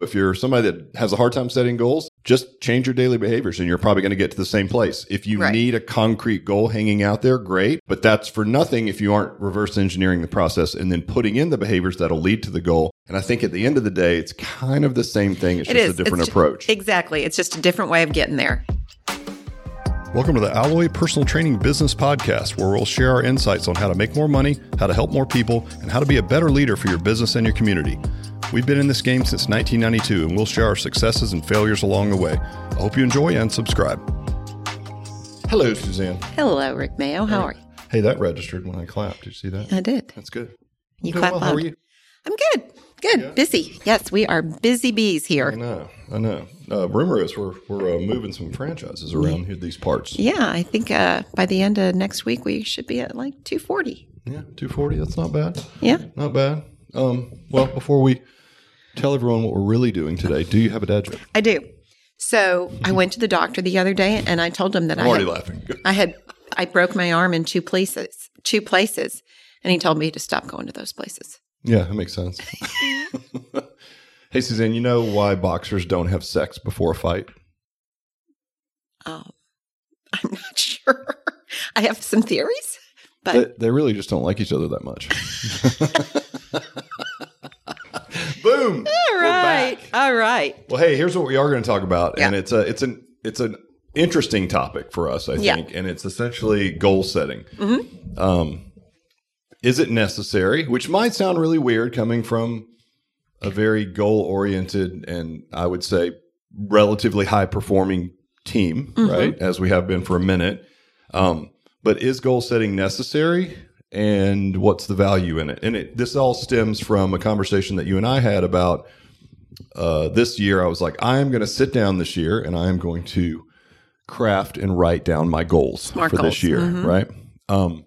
If you're somebody that has a hard time setting goals, just change your daily behaviors and you're probably going to get to the same place. If you Right. need a concrete goal hanging out there, great. But that's for nothing if you aren't reverse engineering the process and then putting in the behaviors that'll lead to the goal. And I think at the end of the day, it's kind of the same thing. It's It just is. a different It's approach. Exactly. It's just a different way of getting there. Welcome to the Alloy Personal Training Business Podcast, where we'll share our insights on how to make more money, how to help more people, and how to be a better leader for your business and your community. We've been in this game since 1992, and we'll share our successes and failures along the way. I hope you enjoy and subscribe. Hello, Suzanne. Hello, Rick Mayo. How are you? Hey, that registered when I clapped. Did you see that? I did. That's good. You Doing clap well. How are you? I'm good. Good. Busy. Yes, we are busy bees here. I know. I know. Uh, rumor is we're we're uh, moving some franchises around here, these parts. Yeah, I think uh, by the end of next week we should be at like 240. Yeah, two forty. That's not bad. Yeah. Not bad. Um, well, before we tell everyone what we're really doing today, do you have a dad joke? I do. So I went to the doctor the other day and I told him that I'm I already had, laughing. I had I broke my arm in two places, two places, and he told me to stop going to those places. Yeah, that makes sense. hey, Suzanne, you know why boxers don't have sex before a fight? Oh, I'm not sure. I have some theories, but They, they really just don't like each other that much. Boom. all right, all right. Well, hey, here's what we are going to talk about, and it's a it's an it's an interesting topic for us, I Yeah. think, and it's essentially goal setting. Mhm. Um, is it necessary? Which might sound really weird coming from a very goal oriented and I would say relatively high performing team, Mhm. right? As we have been for a minute. Um, but is goal setting necessary? And what's the value in it? And it, this all stems from a conversation that you and I had about uh, this year. I was like, I am going to sit down this year and I am going to craft and write down my goals Smart for goals. this year, Mhm. right? Um,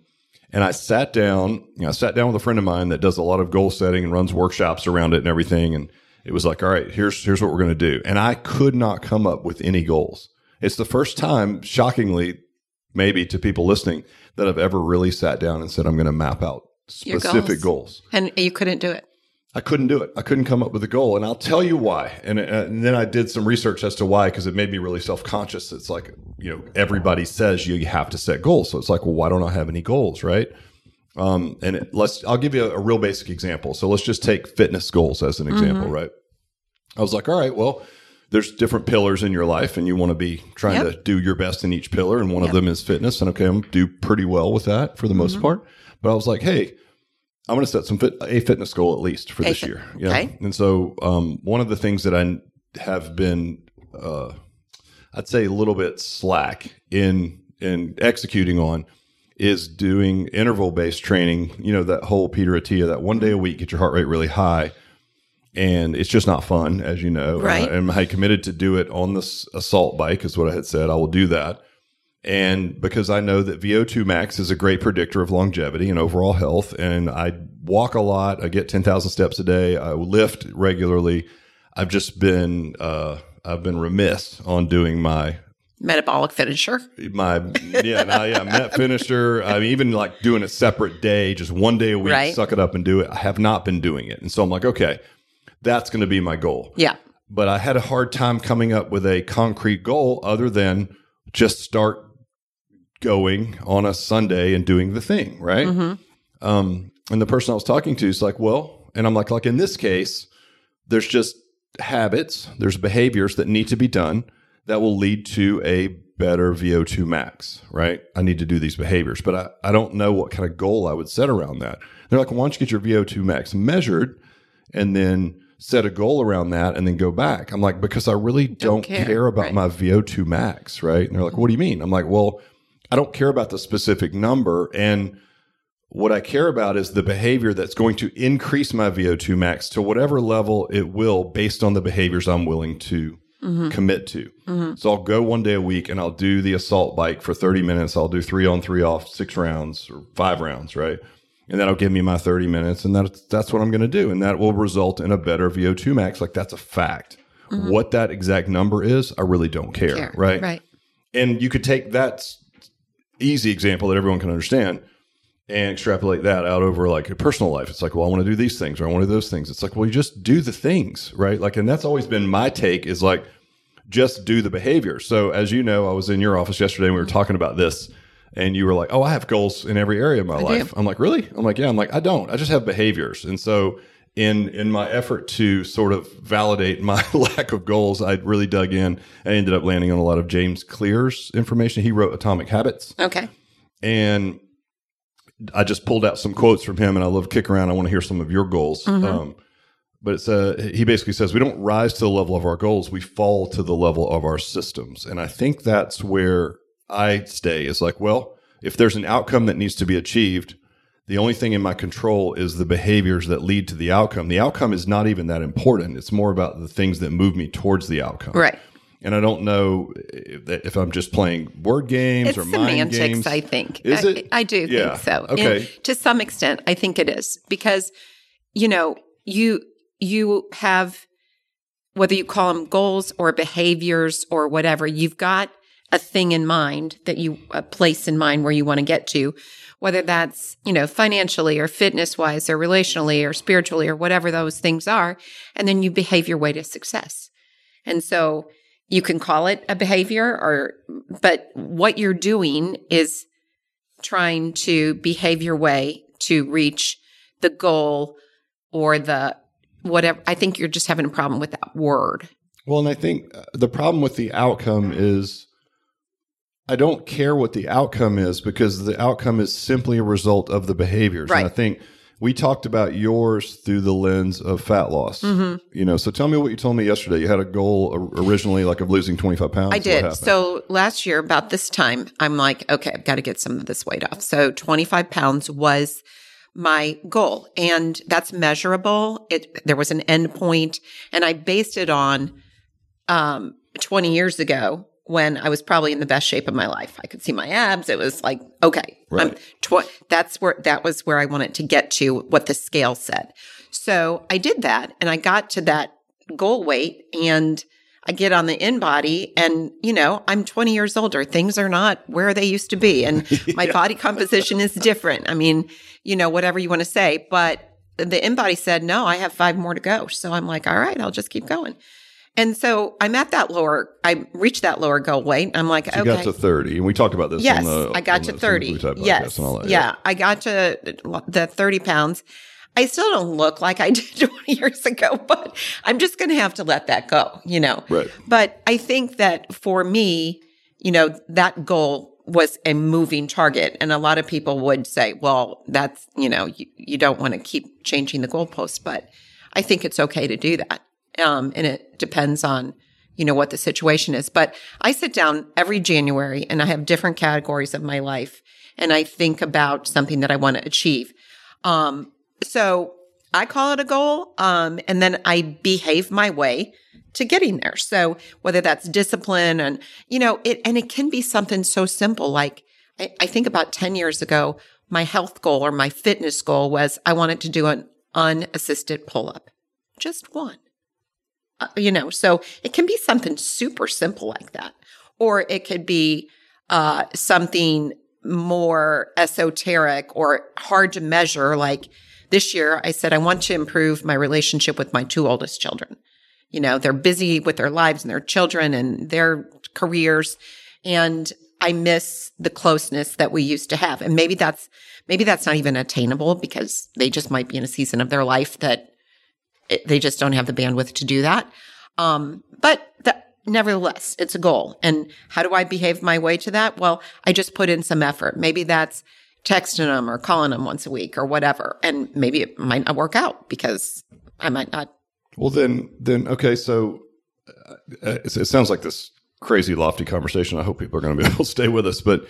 and I sat down, you know, I sat down with a friend of mine that does a lot of goal setting and runs workshops around it and everything. And it was like, all right, here's here's what we're going to do. And I could not come up with any goals. It's the first time, shockingly, maybe to people listening, that I've ever really sat down and said, I'm going to map out specific goals. goals. And you couldn't do it. I couldn't do it. I couldn't come up with a goal, and I'll tell you why. And, uh, and then I did some research as to why because it made me really self conscious. It's like you know everybody says you, you have to set goals, so it's like, well, why don't I have any goals, right? Um, and it, let's I'll give you a, a real basic example. So let's just take fitness goals as an example, right? I was like, all right, well, there's different pillars in your life, and you want to be trying Yep. to do your best in each pillar, and one Yep. of them is fitness. And okay, I'm do pretty well with that for the most part. But I was like, hey, I'm going to set some fit, a fitness goal at least for A this fit- year. Yeah. okay. And so, um, one of the things that I have been, uh, I'd say a little bit slack in in executing on is doing interval based training. You know that whole Peter Attia, that one day a week, get your heart rate really high, and it's just not fun, as you know. Right. Uh, and I committed to do it on this assault bike, is what I had said. I will do that. And because I know that VO2 max is a great predictor of longevity and overall health, and I walk a lot, I get 10,000 steps a day, I lift regularly. I've just been, uh, I've been remiss on doing my, Metabolic finisher. my, yeah, no, yeah, Met finisher. I mean, even like doing a separate day, just one day a week, Right. suck it up and do it. I have not been doing it. And so I'm like, okay, that's going to be my goal Yeah. but I had a hard time coming up with a concrete goal other than just start going on a Sunday and doing the thing, right? Mhm. Um, and the person I was talking to is like, well, and I'm like, like in this case, there's just habits, there's behaviors that need to be done that will lead to a better VO2 max, right? I need to do these behaviors, but I, I don't know what kind of goal I would set around that. They're like, why don't you get your VO2 max measured and then set a goal around that and then go back? I'm like, because I really don't, care, care, about right. my VO2 max, right? And they're like, what do you mean? I'm like, well, I don't care about the specific number. And what I care about is the behavior that's going to increase my VO2 max to whatever level it will based on the behaviors I'm willing to Mm-hmm. commit to. So I'll go one day a week and I'll do the assault bike for 30 minutes. I'll do three on, three off, six rounds or five rounds, right? And that'll give me my 30 minutes. And that's, that's what I'm going to do. And that will result in a better VO2 max. Like that's a fact. What that exact number is, I really don't care, Care. right? Right. And you could take that easy example that everyone can understand and extrapolate that out over like a personal life. It's like, well, I want to do these things or I want to do those things. It's like, well, you just do the things, right? Like, and that's always been my take is like, just do the behavior. So, as you know, I was in your office yesterday and we were talking about this, and you were like, "Oh, I have goals in every area of my life." do. I'm like, "Really?" I'm like, "Yeah." I'm like, "I don't. I just have behaviors." And so, in in my effort to sort of validate my lack of goals, I really dug in. I ended up landing on a lot of James Clear's information. He wrote Atomic Habits, Okay. and I just pulled out some quotes from him, and I love kick around. I want to hear some of your goals. Um, but it's uh, he basically says we don't rise to the level of our goals; we fall to the level of our systems. And I think that's where I stay. Is like, well, if there's an outcome that needs to be achieved, the only thing in my control is the behaviors that lead to the outcome. The outcome is not even that important. It's more about the things that move me towards the outcome. Right. And I don't know if, if I'm just playing word games It's or mind games. I think. Is I, it? I do Yeah. think so. Okay. And to some extent, I think it is because, you know, you you have whether you call them goals or behaviors or whatever, you've got a thing in mind that you a place in mind where you want to get to, whether that's you know financially or fitness wise or relationally or spiritually or whatever those things are, and then you behave your way to success. And so you can call it a behavior or but what you're doing is trying to behave your way to reach the goal or the whatever i think you're just having a problem with that word Well, and I think uh, the problem with the outcome is I don't care what the outcome is because the outcome is simply a result of the behaviors. Right. And I think we talked about yours through the lens of fat loss. Mm-hmm. You know, so tell me what you told me yesterday. You had a goal originally like of losing 25 pounds. i did so last year about this time i'm like okay i've got to get some of this weight off so 25 pounds was my goal and that's measurable it there was an end point and i based it on um 20 years ago when i was probably in the best shape of my life i could see my abs it was like okay Right. tw- that's where that was where i wanted to get to what the scale said so i did that and i got to that goal weight and I get on the InBody and, you know, I'm 20 years older. Things are not where they used to be. And my body composition is different. I mean, you know, whatever you want to say. But the InBody said, no, I have five more to go. So I'm like, all right, I'll just keep going. And so I'm at that lower, I reached that lower goal weight. I'm like, You okay. got to 30. And we talked about this Yes, on the I got to the 30. Blue Tie podcast Yes. that. yeah. I got to the 30 pounds. I still don't look like I did 20 years ago, but I'm just going to have to let that go, you know. Right. But I think that for me, you know, that goal was a moving target. And a lot of people would say, well, that's, you know, you, you don't want to keep changing the goalpost, but I think it's okay to do that. Um, and it depends on, you know, what the situation is. But I sit down every January and I have different categories of my life and I think about something that I want to achieve. Um, so I call it a goal. Um, and then I behave my way to getting there. So whether that's discipline and, you know, it, and it can be something so simple. Like I, I think about 10 years ago, my health goal or my fitness goal was I wanted to do an unassisted pull up, just one. Uh, you know, so it can be something super simple like that, or it could be uh, something more esoteric or hard to measure. Like this year, I said I want to improve my relationship with my two oldest children. You know, they're busy with their lives and their children and their careers, and I miss the closeness that we used to have. And maybe that's maybe that's not even attainable because they just might be in a season of their life that it, they just don't have the bandwidth to do that. Um, but that, nevertheless, it's a goal. And how do I behave my way to that? Well, I just put in some effort. Maybe that's texting them or calling them once a week or whatever. And maybe it might not work out because I might not. Well, then, then okay. So uh, it, it sounds like this crazy lofty conversation. I hope people are going to be able to stay with us. But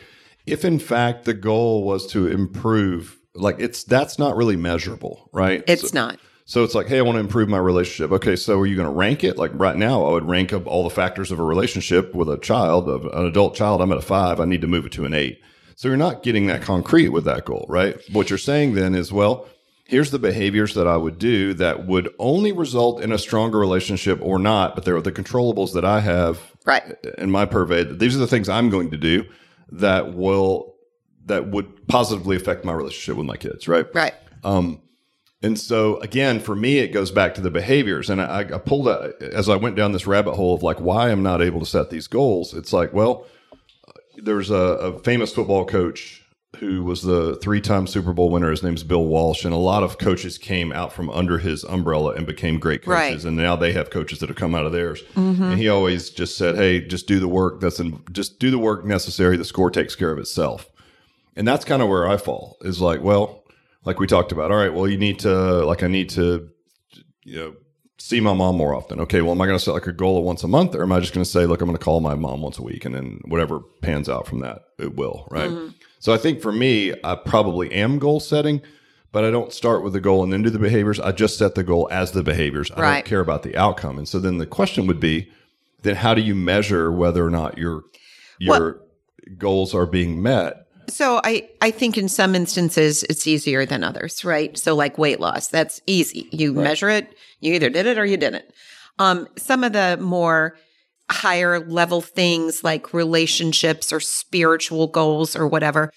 if in fact the goal was to improve, like it's that's not really measurable, right? It's so, not. So it's like, hey, I want to improve my relationship. Okay, so are you going to rank it? Like right now, I would rank up all the factors of a relationship with a child, of an adult child. I'm at a five. I need to move it to an eight. So you're not getting that concrete with that goal, right? What you're saying then is, well, here's the behaviors that I would do that would only result in a stronger relationship or not, but they're the controllables that I have Right. in my purvey. These are the things I'm going to do that will that would positively affect my relationship with my kids, right? Right. Um, and so again, for me, it goes back to the behaviors. And I, I pulled a, as I went down this rabbit hole of like why I'm not able to set these goals. It's like, well, there's a, a famous football coach who was the three-time Super Bowl winner. His name's Bill Walsh, and a lot of coaches came out from under his umbrella and became great coaches. Right. And now they have coaches that have come out of theirs. Mm-hmm. And he always just said, "Hey, just do the work. That's in, just do the work necessary. The score takes care of itself." And that's kind of where I fall. Is like, well, like we talked about. All right, well, you need to like I need to, you know. See my mom more often. Okay, well, am I going to set like a goal of once a month, or am I just going to say, look, I'm going to call my mom once a week, and then whatever pans out from that, it will, right? Mm-hmm. So I think for me, I probably am goal setting, but I don't start with the goal and then do the behaviors. I just set the goal as the behaviors. I Right. don't care about the outcome. And so then the question would be, then how do you measure whether or not your your goals are being met? So I, I think in some instances it's easier than others, right? So like weight loss, that's easy. You measure it, you either did it or you didn't. Um, some of the more higher level things like relationships or spiritual goals or whatever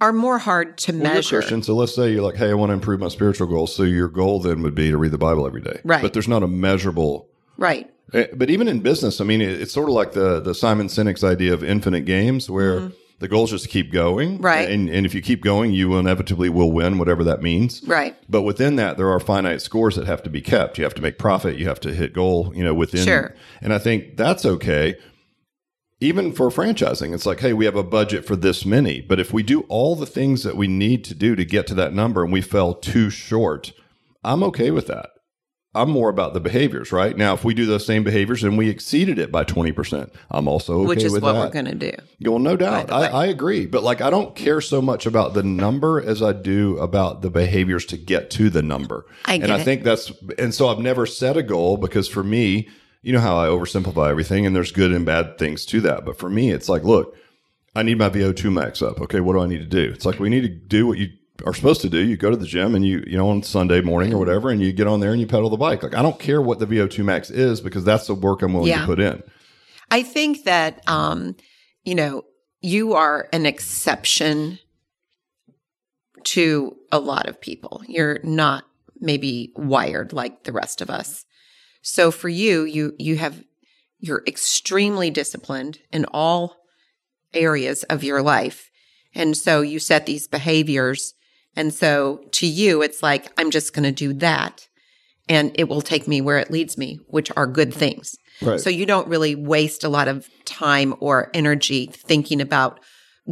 are more hard to Well, measure. Christian, so let's say you're like, hey, I want to improve my spiritual goals. So your goal then would be to read the Bible every day, Right. But there's not a measurable Right. Eh, But even in business, I mean, it's sort of like the the Simon Sinek's idea of infinite games, where the goal is just to keep going. Right. And and if you keep going, you inevitably will win, whatever that means, Right. But within that, there are finite scores that have to be kept. You have to make profit. You have to hit goal. You know, within. Sure. And I think that's okay. Even for franchising, it's like, hey, we have a budget for this many, but if we do all the things that we need to do to get to that number and we fell too short, I'm okay with that. I'm more about the behaviors, right? Now, if we do those same behaviors and we exceeded it by 20%, I'm also okay Which is what that. we're going to do. Well, no doubt. I, I agree. But like, I don't care so much about the number as I do about the behaviors to get to the number. I and I it. think that's, and so I've never set a goal because for me, you know how I oversimplify everything and there's good and bad things to that. But for me, it's like, look, I need my VO2 max up. Okay. What do I need to do? It's like, we need to do what you are supposed to do. You go to the gym and you, you know, on Sunday morning or whatever, and you get on there and you pedal the bike. Like, I don't care what the VO2 max is because that's the work I'm willing Yeah. to put in. I think that, um, you know, you are an exception to a lot of people. You're not maybe wired like the rest of us. So for you, you, you have, you're extremely disciplined in all areas of your life. And so you set these behaviors. And so to you, it's like, I'm just going to do that and it will take me where it leads me, which are good things. Right. So you don't really waste a lot of time or energy thinking about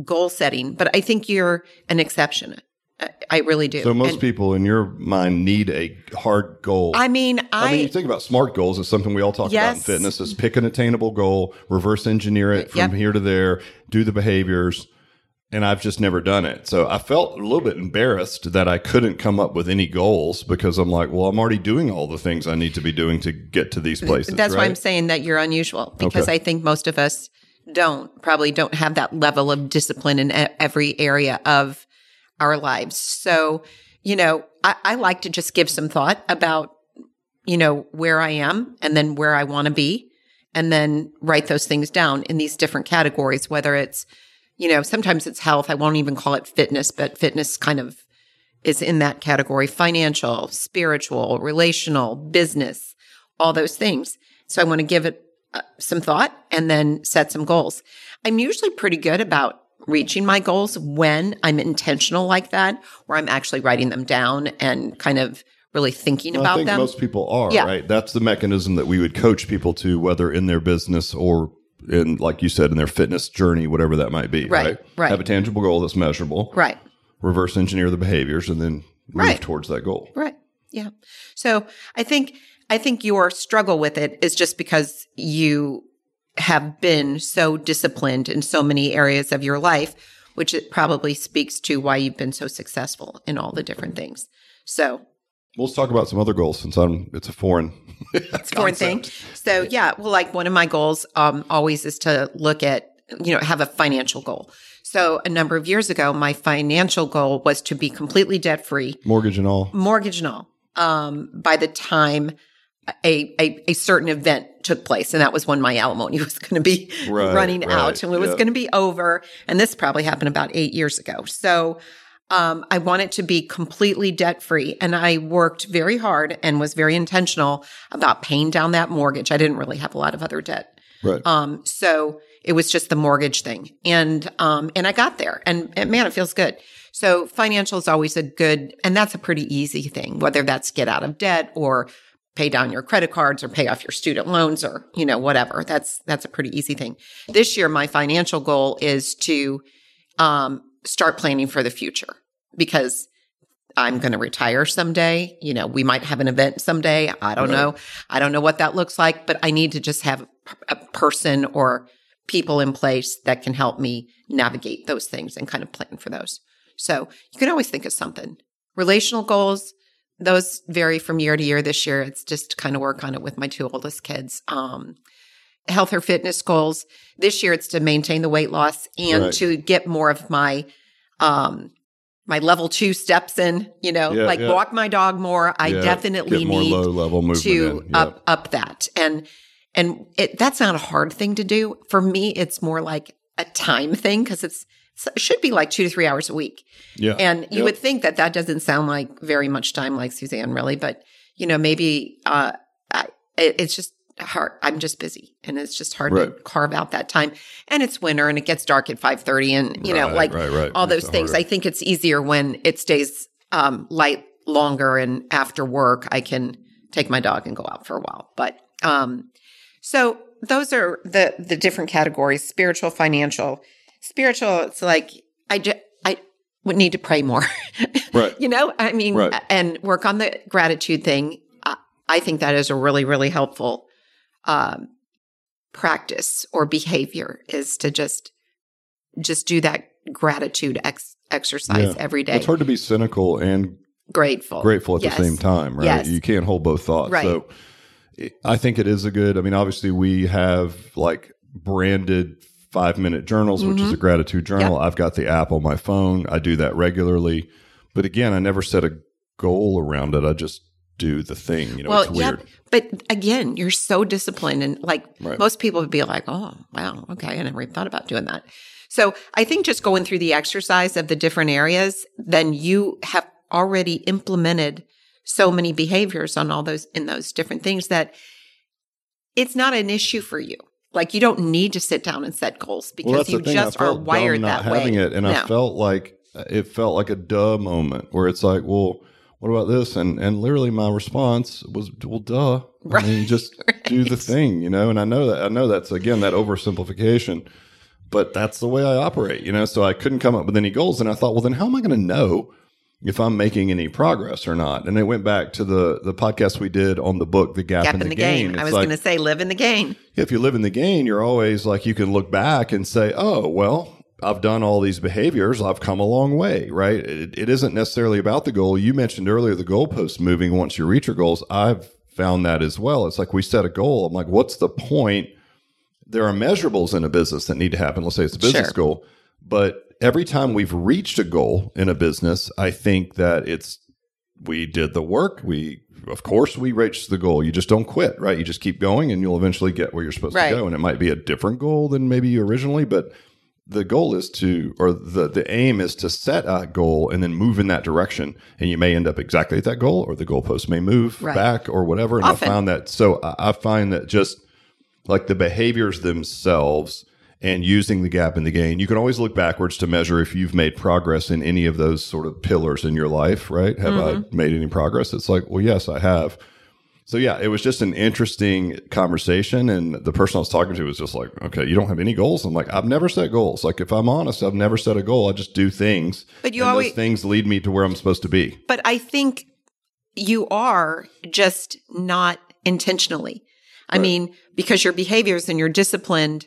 goal setting, but I think you're an exception. I, really do. So most And people in your mind need a hard goal. I mean, I, I mean, you think about SMART goals is something we all talk about in fitness is pick an attainable goal, reverse engineer it from Yep. here to there, do the behaviors. And I've just never done it. So I felt a little bit embarrassed that I couldn't come up with any goals because I'm like, well, I'm already doing all the things I need to be doing to get to these places. that's why? I'm saying that you're unusual because Okay. I think most of us don't probably don't have that level of discipline in every area of our lives. So, you know, I, I like to just give some thought about, you know, where I am and then where I want to be and then write those things down in these different categories, whether it's, you know, sometimes it's health. I won't even call it fitness, but fitness kind of is in that category financial, spiritual, relational, business, all those things. So I want to give it uh, some thought and then set some goals. I'm usually pretty good about reaching my goals when I'm intentional like that, where I'm actually writing them down and kind of really thinking Well, about I think them. most people are, Yeah. right? That's the mechanism that we would coach people to, whether in their business or in, like you said, in their fitness journey, whatever that might be, Right, right? right. Have a tangible goal that's measurable, right. reverse engineer the behaviors, and then move Right. towards that goal. Right. Yeah. So I think I think your struggle with it is just because you have been so disciplined in so many areas of your life, which it probably speaks to why you've been so successful in all the different things. So Well, let's talk about some other goals since I'm. It's a foreign. it's a foreign thing. So yeah, well, like one of my goals um, always is to look at, you know, have a financial goal. So a number of years ago, my financial goal was to be completely debt free Mortgage and all. mortgage and all um, by the time a, a, a certain event took place. And that was when my alimony was going to be Right, running right, out and it was going to be over. And this probably happened about eight years ago. So, um, I wanted to be completely debt free. And I worked very hard and was very intentional about paying down that mortgage. I didn't really have a lot of other debt. Right. Um, so it was just the mortgage thing. And, um, and I got there and, and man, it feels good. So financial is always a good, and that's a pretty easy thing, whether that's get out of debt or pay down your credit cards or pay off your student loans or, you know, whatever. That's, that's a pretty easy thing. This year, my financial goal is to, um, start planning for the future because I'm going to retire someday. You know, we might have an event someday. I don't Right. know. I don't know what that looks like, but I need to just have a person or people in place that can help me navigate those things and kind of plan for those. So you can always think of something. Relational goals, those vary from year to year. This year, it's just to kind of work on it with my two oldest kids. Um, health or fitness goals. This year, it's to maintain the weight loss and Right. to get more of my, um, my level two steps in, you know, Yeah, like yeah. walk my dog more. I Yeah, definitely need low level movement to. Up up that and and it that's not a hard thing to do for me it's more like a time thing because it's it should be like two to three hours a week yeah. and you would think that that doesn't sound like very much time like suzanne really but you know maybe uh I, it, it's just hard i'm just busy and it's just hard to carve out that time and it's winter and it gets dark at 5.30 and you know like right, right. all those things harder. i think it's easier when it stays um, light longer and after work i can take my dog and go out for a while but um, so those are the the different categories spiritual financial spiritual it's like i just i would need to pray more Right. you know i mean Right. and work on the gratitude thing I, I think that is a really really helpful um, practice or behavior is to just just do that gratitude ex- exercise Yeah. every day It's hard to be cynical and grateful grateful at Yes. the same time, right? Yes. You can't hold both thoughts. Right. So I think it is a good, I mean, obviously we have like branded five minute journals, which Mm-hmm. is a gratitude journal. I've got the app on my phone. I do that regularly. But again, I never set a goal around it. I just do the thing. You know, well it's weird. yeah but again you're so disciplined and like Right. most people would be like oh wow okay i never even thought about doing that so i think just going through the exercise of the different areas then you have already implemented so many behaviors on all those in those different things that it's not an issue for you like you don't need to sit down and set goals because Well, you. Just are wired that way having it, and I felt like it felt like a duh moment where it's like, well, what about this? And and literally my response was, well, duh. I mean, just do the thing, you know. And I know that I know that's again that oversimplification, but that's the way I operate, you know. So I couldn't come up with any goals, and I thought, well, then how am I going to know? If I'm making any progress or not, and it went back to the the podcast we did on the book, "The Gap, gap in, the, the game, Gain." i was like, going to say live in the game if you live in the gain, you're always like you can look back and say, "Oh, well, I've done all these behaviors. I've come a long way." Right? It, it isn't necessarily about the goal. You mentioned earlier the goalpost moving once you reach your goals. I've found that as well. It's like we set a goal. I'm like, what's the point? There are measurables in a business that need to happen. Let's say it's a business Sure. goal, but every time we've reached a goal in a business, I think that it's we did the work. We of course we reached the goal. You just don't quit, right? You just keep going and you'll eventually get where you're supposed Right. to go. And it might be a different goal than maybe you originally, but the goal is to or the the aim is to set a goal and then move in that direction. And you may end up exactly at that goal or the goalpost may move Right. back or whatever. And Often. I found that so I I find that just like the behaviors themselves and using the gap in the gain, you can always look backwards to measure if you've made progress in any of those sort of pillars in your life, right? Have I mm-hmm. made any progress? It's like, well, yes, I have. So yeah, it was just an interesting conversation, and the person I was talking to was just like, "Okay, you don't have any goals." I'm like, "I've never set goals. Like, if I'm honest, I've never set a goal. I just do things, But you and always- those things lead me to where I'm supposed to be." but I think you are just not intentionally. I mean, because your behaviors and you're disciplined,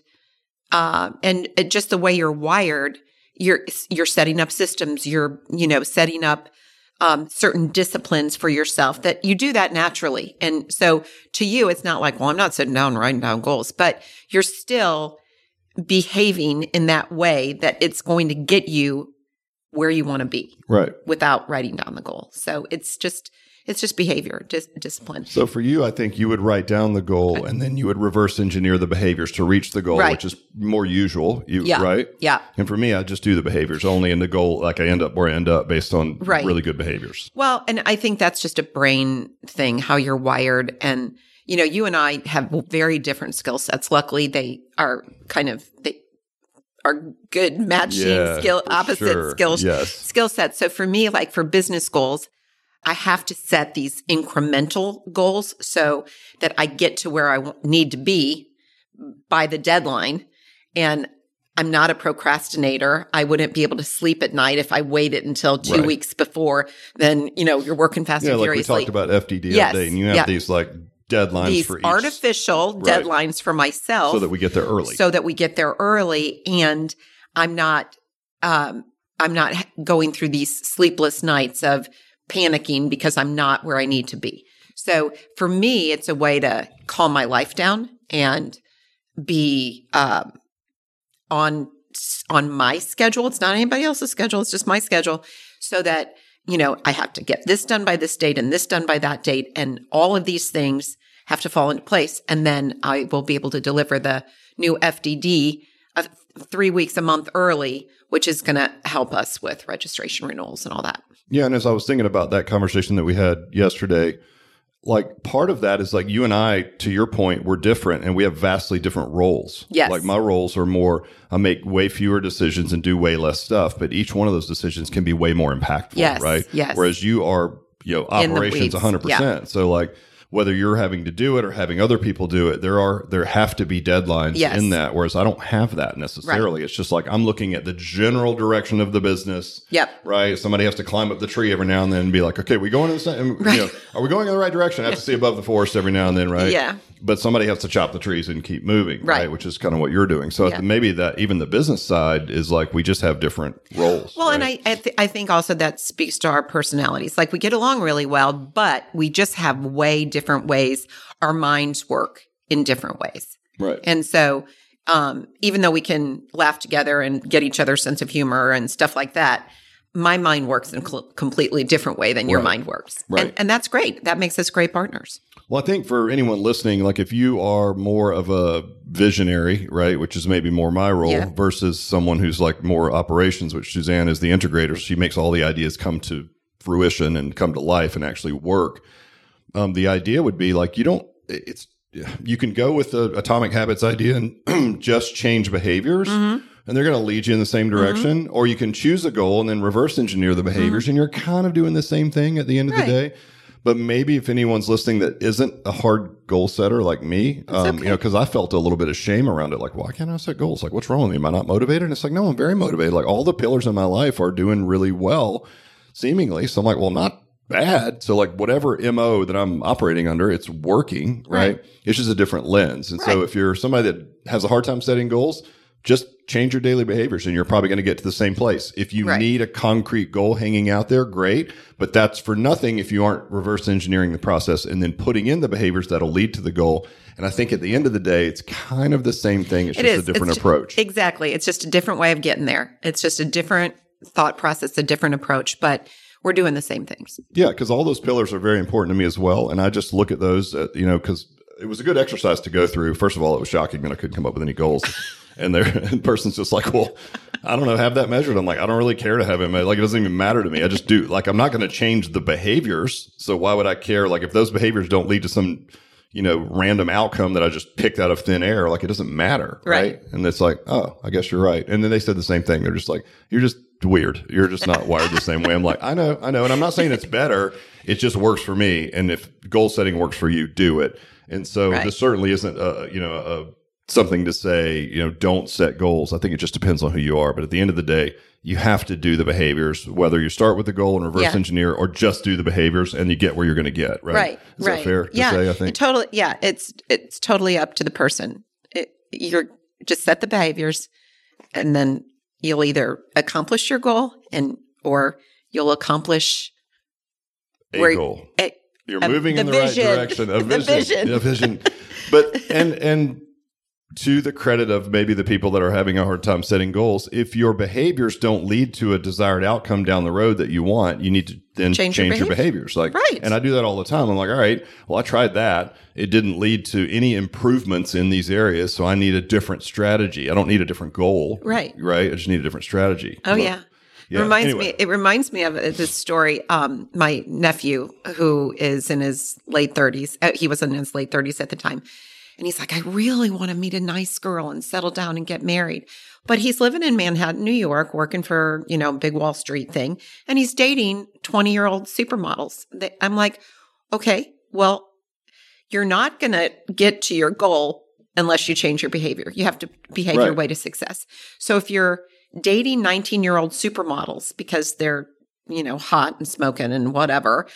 uh, and just the way you're wired, you're you're setting up systems. You're you know setting up um, certain disciplines for yourself that you do that naturally. And so to you, it's not like, well, I'm not sitting down writing down goals, but you're still behaving in that way that it's going to get you where you want to be Right. without writing down the goal. So it's just it's just behavior, dis- discipline. So for you, I think you would write down the goal and then you would reverse engineer the behaviors to reach the goal, Right. which is more usual. You Yeah. right? Yeah. And for me, I just do the behaviors only, and the goal, like I end up where I end up based on Right. really good behaviors. Well, and I think that's just a brain thing, how you're wired. And, you know, you and I have very different skill sets. Luckily, they are kind of, they are good matching Yeah, skill, opposite sure. skills, Yes. skill sets. So for me, like for business goals, I have to set these incremental goals so that I get to where I need to be by the deadline. And I'm not a procrastinator. I wouldn't be able to sleep at night if I waited until two Right. weeks before. Then, you know, you're working fast Yeah, and like we talked about FDD Yes. update, and you have Yeah. these like deadlines These for each, artificial Right. deadlines for myself so that we get there early. so that we get there early and I'm not um I'm not going through these sleepless nights of panicking because I'm not where I need to be. So for me it's a way to calm my life down and be um on on my schedule. It's not anybody else's schedule, it's just my schedule so that you know, I have to get this done by this date and this done by that date and all of these things have to fall into place and then I will be able to deliver the new FDD 3 weeks a month early, which is going to help us with registration renewals and all that. Yeah, and as I was thinking about that conversation that we had yesterday, like part of that is like you and I, to your point, we're different and we have vastly different roles. Yes. Like my roles are more, I make way fewer decisions and do way less stuff, but each one of those decisions can be way more impactful. Yes, Right. yes. Whereas you are, you know, operations 100%. So like, whether you're having to do it or having other people do it, there are there have to be deadlines Yes. in that. Whereas I don't have that necessarily. It's just like I'm looking at the general direction of the business Yep. right? Somebody has to climb up the tree every now and then and be like, okay, we going in the same, you know, are we going in the right direction? I have to see above the forest every now and then, right? Yeah. But somebody has to chop the trees and keep moving, right? Right. Which is kind of what you're doing. So Yeah. maybe that even the business side is like we just have different roles. Well, and? I I, th- I think also that speaks to our personalities. Like we get along really well, but we just have way different ways our minds work in different ways. right. And so, um, even though we can laugh together and get each other's sense of humor and stuff like that, my mind works in a cl- completely different way than your Right. mind works. Right. And, and that's great. That makes us great partners. Well, I think for anyone listening, like if you are more of a visionary, right, which is maybe more my role Yeah. versus someone who's like more operations, which Suzanne is the integrator. She makes all the ideas come to fruition and come to life and actually work. Um, the idea would be like you don't. It's you can go with the atomic habits idea and just change behaviors. And they're going to lead you in the same direction, or you can choose a goal and then reverse engineer the behaviors, and you're kind of doing the same thing at the end of Right. the day. But maybe if anyone's listening that isn't a hard goal setter like me, um, you know, because I felt a little bit of shame around it. Like, why can't I set goals? Like, what's wrong with me? Am I not motivated? And it's like, no, I'm very motivated. Like, all the pillars in my life are doing really well, seemingly. So I'm like, well, not bad. So like, whatever mo that I'm operating under, it's working, right? It's just a different lens. And so if you're somebody that has a hard time setting goals, just change your daily behaviors and you're probably going to get to the same place. If you Right. need a concrete goal hanging out there, great. But that's for nothing if you aren't reverse engineering the process and then putting in the behaviors that'll lead to the goal. And I think at the end of the day, it's kind of the same thing. It's It just is. a different It's approach. Exactly. It's just a different way of getting there. It's just a different thought process, a different approach, but we're doing the same things. Yeah, because all those pillars are very important to me as well. And I just look at those, uh, you know, because it was a good exercise to go through. First of all, it was shocking that I couldn't come up with any goals. and the person's just like, well, I don't know, have that measured. I'm like, I don't really care to have it. Like, it doesn't even matter to me. I just do. Like, I'm not going to change the behaviors. So why would I care? Like, if those behaviors don't lead to some, you know, random outcome that I just picked out of thin air, like, it doesn't matter. Right. And it's like, oh, I guess you're right. And then they said the same thing. They're just like, you're just weird. You're just not wired the same way. I'm like, I know, I know. And I'm not saying it's better. It just works for me. And if goal setting works for you, do it. And so Right. this certainly isn't, a, you know, a, something to say, you know, don't set goals. I think it just depends on who you are. But at the end of the day, you have to do the behaviors, whether you start with the goal and reverse Yeah. engineer or just do the behaviors and you get where you're going to get. Right. Right. Is right. that fair to yeah. say? I It think. totally. Yeah. It's it's totally up to the person. It, you're just set the behaviors, and then you'll either accomplish your goal and or you'll accomplish a where- goal. a, You're a- moving in the the vision. right direction. A The vision. vision. A vision. But and and to the credit of maybe the people that are having a hard time setting goals, if your behaviors don't lead to a desired outcome down the road that you want, you need to then change, Change your your behaviors. Like, Right. And I do that all the time. I'm like, all right, well, I tried that. It didn't lead to any improvements in these areas. So I need a different strategy. I don't need a different goal. Right. Right. I just need a different strategy. Oh yeah. Yeah, It reminds anyway. me. It reminds me of uh, this story. Um, my nephew, who is in his late thirties, uh, he was in his late thirties at the time, and he's like, "I really want to meet a nice girl and settle down and get married." But he's living in Manhattan, New York, working for you know big Wall Street thing, and he's dating twenty year old supermodels. I'm like, okay, well, you're not going to get to your goal unless you change your behavior. You have to behave your way to success. So if you're dating 19 year old supermodels because they're, you know, hot and smoking and whatever,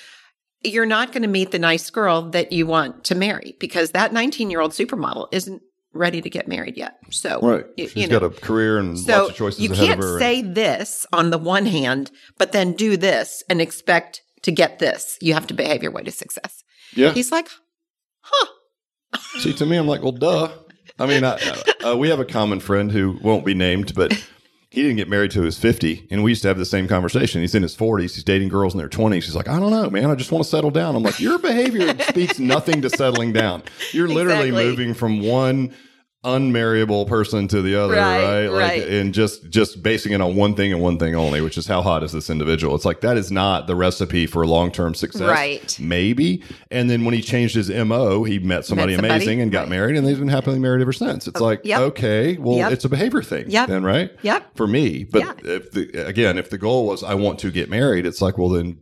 you're not going to meet the nice girl that you want to marry because that 19 year old supermodel isn't ready to get married yet. So, Right. you, She's you know, got a career and so lots of choices you can't say this on the one hand, but then do this and expect to get this. You have to behave your way to success. yeah. He's like, huh. See, to me, I'm like, well, duh. I mean, I, uh, we have a common friend who won't be named, but he didn't get married till he was 50. And we used to have the same conversation. He's in his 40s. He's dating girls in their 20s. He's like, I don't know, man. I just want to settle down. I'm like, your behavior speaks nothing to settling down. You're literally Exactly. moving from one unmarriable person to the other, Right, right? Like, right. and just just basing it on one thing and one thing only, which is how hot is this individual? It's like that is not the recipe for long term success. Right. Maybe. And then when he changed his MO, he met somebody somebody, amazing and got right. married, and they've been happily married ever since. It's like, yep. okay, well, Yep. it's a behavior thing, Yep. then, right? Yep. For me, but Yeah. if the again, if the goal was I want to get married, it's like, well, then.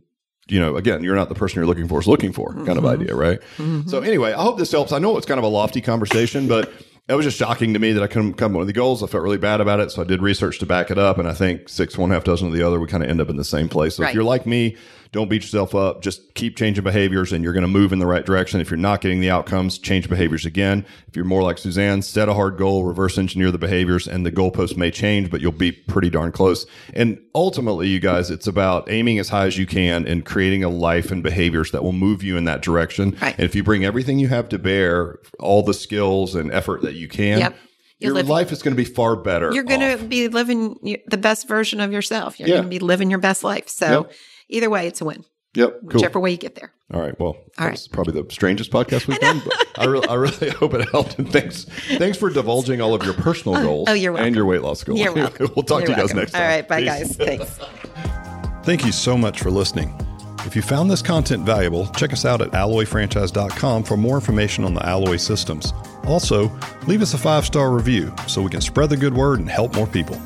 You know, again, you're not the person you're looking for is looking for kind of Mm-hmm. idea, right? So anyway, I hope this helps. I know it's kind of a lofty conversation, but it was just shocking to me that I couldn't come up with the goals. I felt really bad about it. So I did research to back it up. And I think six, one half dozen of the other, we kind of end up in the same place. So if you're like me, don't beat yourself up. Just keep changing behaviors and you're going to move in the right direction. If you're not getting the outcomes, change behaviors again. If you're more like Suzanne, set a hard goal, reverse engineer the behaviors, and the goalpost may change, but you'll be pretty darn close. And ultimately, you guys, it's about aiming as high as you can and creating a life and behaviors that will move you in that direction. Right. And if you bring everything you have to bear, all the skills and effort that you can, Yep. You're your living- life is going to be far better. You're going off. to be living the best version of yourself. You're Yeah. going to be living your best life. So Yep. Either way, it's a win, Yep. Cool. whichever way you get there. All right. Well, that right. probably the strangest podcast we've done, but I, re- I really hope it helped. And thanks, thanks for divulging all of your personal oh, goals oh, you're welcome. and your weight loss goals. You're welcome. we'll talk You're to you guys welcome. next time. All right. Bye, Peace. guys. Thanks. Thank you so much for listening. If you found this content valuable, check us out at alloyfranchise.com for more information on the Alloy systems. Also, leave us a five star review so we can spread the good word and help more people.